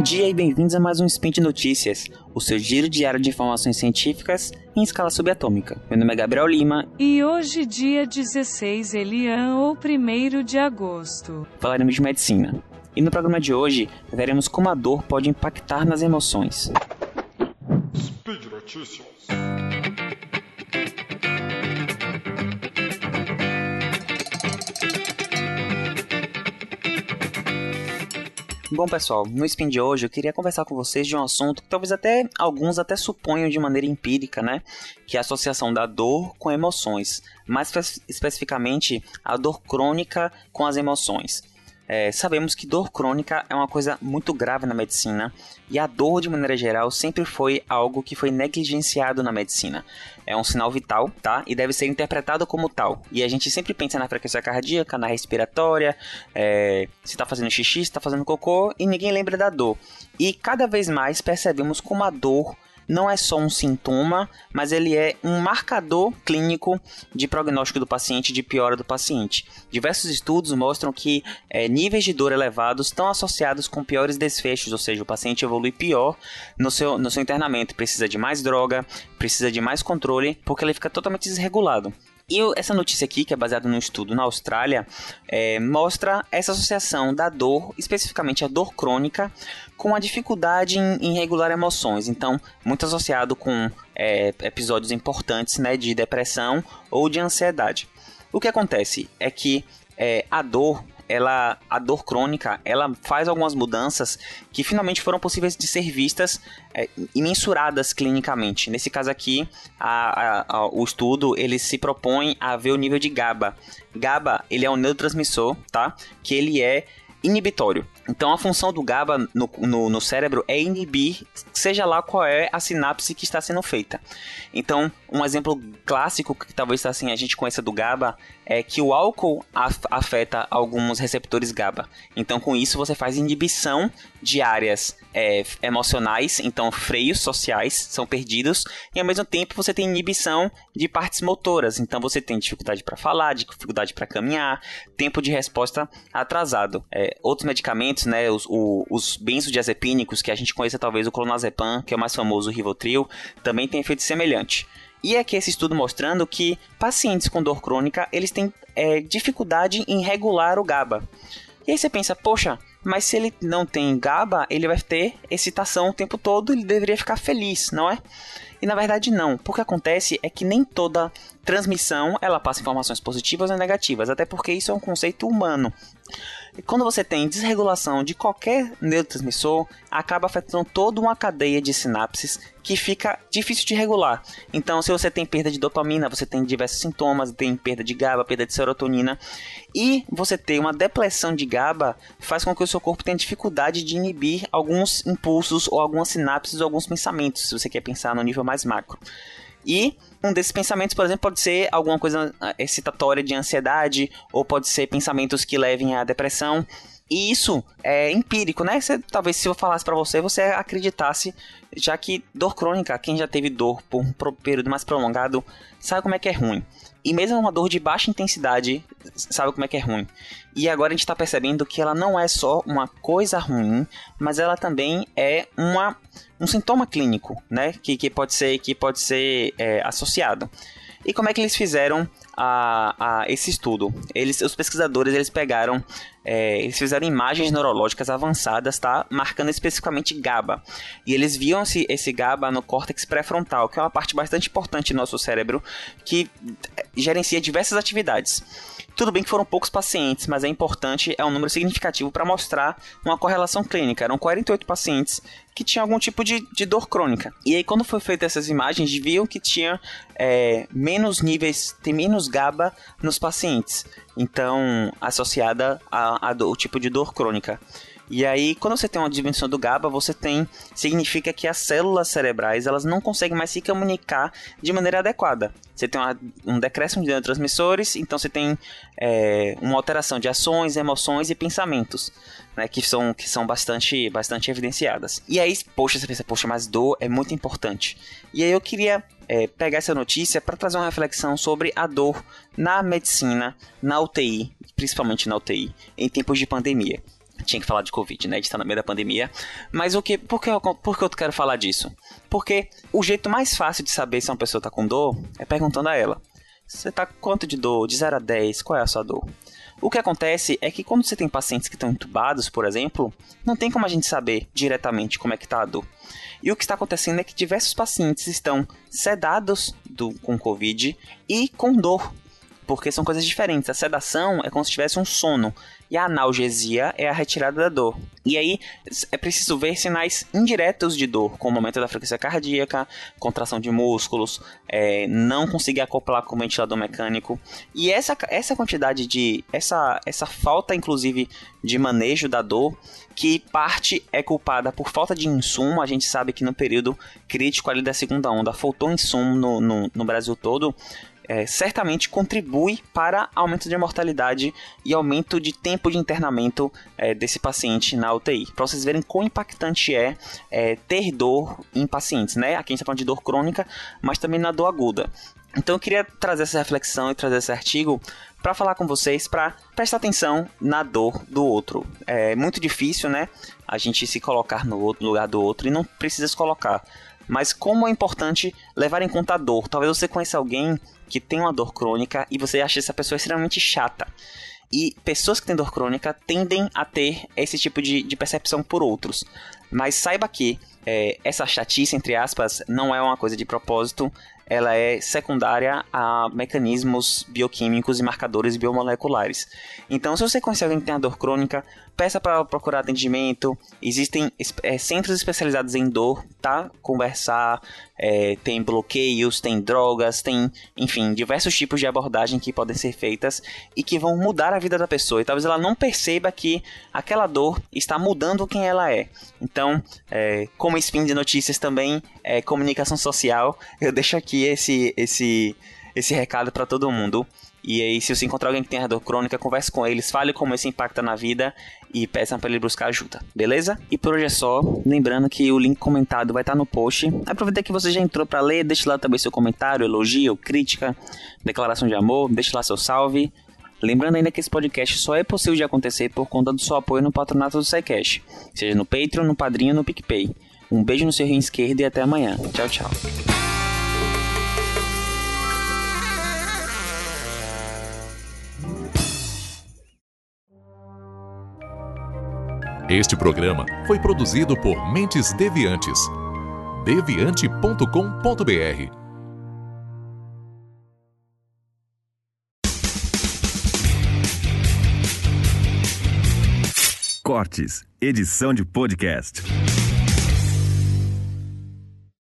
Bom dia e bem-vindos a mais um Spin de Notícias, o seu giro diário de informações científicas em escala subatômica. Meu nome é Gabriel Lima. E hoje, dia 16 Elian ou 1 de agosto, falaremos de medicina. E no programa de hoje, veremos como a dor pode impactar nas emoções. Speed Notícias. Bom, pessoal, no Spin de hoje eu queria conversar com vocês de um assunto que talvez até alguns até suponham de maneira empírica, né? Que é a associação da dor com emoções, mais especificamente a dor crônica com as emoções. É, sabemos que dor crônica é uma coisa muito grave na medicina e a dor, de maneira geral, sempre foi algo que foi negligenciado na medicina. É um sinal vital, tá? E deve ser interpretado como tal. E a gente sempre pensa na frequência cardíaca, na respiratória, é, se está fazendo xixi, se está fazendo cocô, e ninguém lembra da dor. E cada vez mais percebemos como a dor não é só um sintoma, mas ele é um marcador clínico de prognóstico do paciente, de piora do paciente. Diversos estudos mostram que é, níveis de dor elevados estão associados com piores desfechos, ou seja, o paciente evolui pior no seu, no seu internamento, precisa de mais droga, precisa de mais controle, porque ele fica totalmente desregulado. E essa notícia aqui, que é baseada num estudo na Austrália, é, mostra essa associação da dor, especificamente a dor crônica, com a dificuldade em, em regular emoções. Então, muito associado com é, episódios importantes né, de depressão ou de ansiedade. O que acontece é que é, a dor ela, a dor crônica, ela faz algumas mudanças que finalmente foram possíveis de ser vistas é, e mensuradas clinicamente. Nesse caso aqui, a, a, a, o estudo ele se propõe a ver o nível de GABA. GABA ele é um neurotransmissor, tá? Que ele é inibitório. Então a função do GABA no, no, no, cérebro é inibir, seja lá qual é a sinapse que está sendo feita. Então, um exemplo clássico que talvez assim a gente conheça do GABA é que o álcool afeta alguns receptores GABA. Então, com isso, você faz inibição de áreas é, emocionais, então freios sociais são perdidos, e ao mesmo tempo você tem inibição de partes motoras. Então, você tem dificuldade para falar, dificuldade para caminhar, tempo de resposta atrasado. É, outros medicamentos, né, os, o, os benzodiazepínicos, que a gente conhece talvez o clonazepam, que é o mais famoso, o Rivotril, também tem efeito semelhante. E aqui esse estudo mostrando que pacientes com dor crônica, eles têm é, dificuldade em regular o GABA. E aí você pensa, poxa, mas se ele não tem GABA, ele vai ter excitação o tempo todo, ele deveria ficar feliz, não é? E na verdade não. O que acontece é que nem toda transmissão ela passa informações positivas ou negativas, até porque isso é um conceito humano. E quando você tem desregulação de qualquer neurotransmissor, acaba afetando toda uma cadeia de sinapses que fica difícil de regular. Então, se você tem perda de dopamina, você tem diversos sintomas, tem perda de GABA, perda de serotonina, e você ter uma depressão de GABA faz com que o seu corpo tenha dificuldade de inibir alguns impulsos ou algumas sinapses ou alguns pensamentos, se você quer pensar no nível mais macro. E um desses pensamentos, por exemplo, pode ser alguma coisa ah, excitatória de ansiedade, ou pode ser pensamentos que levem à depressão. E isso é empírico, né? Você, talvez se eu falasse para você, você acreditasse, já que dor crônica, quem já teve dor por um período mais prolongado, sabe como é que é ruim. E mesmo uma dor de baixa intensidade, sabe como é que é ruim. E agora a gente está percebendo que ela não é só uma coisa ruim, mas ela também é uma, um sintoma clínico, né? Que, que pode ser, que pode ser é, associado. E como é que eles fizeram a, a esse estudo? Eles, os pesquisadores eles pegaram, é, eles fizeram imagens neurológicas avançadas, tá? Marcando especificamente GABA. E eles viam esse, esse GABA no córtex pré-frontal, que é uma parte bastante importante do nosso cérebro, que é, gerencia diversas atividades. Tudo bem que foram poucos pacientes, mas é importante, é um número significativo para mostrar uma correlação clínica. Eram 48 pacientes que tinham algum tipo de, de dor crônica. E aí, quando foi feita essas imagens, viam que tinha é, menos níveis, tem menos GABA nos pacientes. Então, associada ao tipo de dor crônica. E aí, quando você tem uma diminuição do GABA, você tem significa que as células cerebrais elas não conseguem mais se comunicar de maneira adequada. Você tem uma, um decréscimo de neurotransmissores, então você tem é, uma alteração de ações, emoções e pensamentos, né, que são, que são bastante, bastante evidenciadas. E aí, poxa, você pensa, poxa, mas dor é muito importante. E aí eu queria é, pegar essa notícia para trazer uma reflexão sobre a dor na medicina, na UTI, principalmente na UTI, em tempos de pandemia. Tinha que falar de Covid, né? A gente tá no meio da pandemia. Mas o que, por, que eu, por que eu quero falar disso? Porque o jeito mais fácil de saber se uma pessoa tá com dor é perguntando a ela. Você tá com quanto de dor? De 0 a 10, qual é a sua dor? O que acontece é que quando você tem pacientes que estão entubados, por exemplo, não tem como a gente saber diretamente como é que está a dor. E o que está acontecendo é que diversos pacientes estão sedados do, com Covid e com dor, porque são coisas diferentes. A sedação é como se tivesse um sono e a analgesia é a retirada da dor. E aí é preciso ver sinais indiretos de dor, como aumento da frequência cardíaca, contração de músculos, é, não conseguir acoplar com o ventilador mecânico. E essa, essa quantidade de. Essa, essa falta, inclusive, de manejo da dor, que parte é culpada por falta de insumo. A gente sabe que no período crítico ali da segunda onda faltou insumo no, no, no Brasil todo é, certamente contribui para aumento de mortalidade e aumento de tempo de internamento é, desse paciente na UTI. Para vocês verem quão impactante é, é, ter dor em pacientes, né? Aqui a gente está falando de dor crônica, mas também na dor aguda. Então eu queria trazer essa reflexão e trazer esse artigo para falar com vocês, para prestar atenção na dor do outro. É muito difícil, né? A gente se colocar no, outro, lugar do outro e não precisa se colocar. Mas como é importante levar em conta a dor. Talvez você conheça alguém que tem uma dor crônica e você acha essa pessoa extremamente chata. E pessoas que têm dor crônica tendem a ter esse tipo de, de percepção por outros. Mas saiba que é, essa chatice, entre aspas, não é uma coisa de propósito, ela é secundária a mecanismos bioquímicos e marcadores biomoleculares. Então, se você conhece alguém que tem dor crônica, peça para procurar atendimento. Existem é, centros especializados em dor, tá? Conversar, é, tem bloqueios, tem drogas, tem, enfim, diversos tipos de abordagem que podem ser feitas e que vão mudar a vida da pessoa. E talvez ela não perceba que aquela dor está mudando quem ela é. Então, é, como spin de notícias também, é, comunicação social, eu deixo aqui esse, esse, esse recado para todo mundo. E aí, se você encontrar alguém que tem dor crônica, converse com eles, fale como isso impacta na vida e peçam para ele buscar ajuda, beleza? E por hoje é só. Lembrando que o link comentado vai estar no post. Aproveita que você já entrou para ler, deixe lá também seu comentário, elogio, crítica, declaração de amor, deixe lá seu salve. Lembrando ainda que esse podcast só é possível de acontecer por conta do seu apoio no patronato do SciCash, seja no Patreon, no Padrinho ou no PicPay. Um beijo no seu rim esquerdo e até amanhã. Tchau, tchau. Este programa foi produzido por Mentes Deviantes. deviante.com.br Cortes, edição de podcast.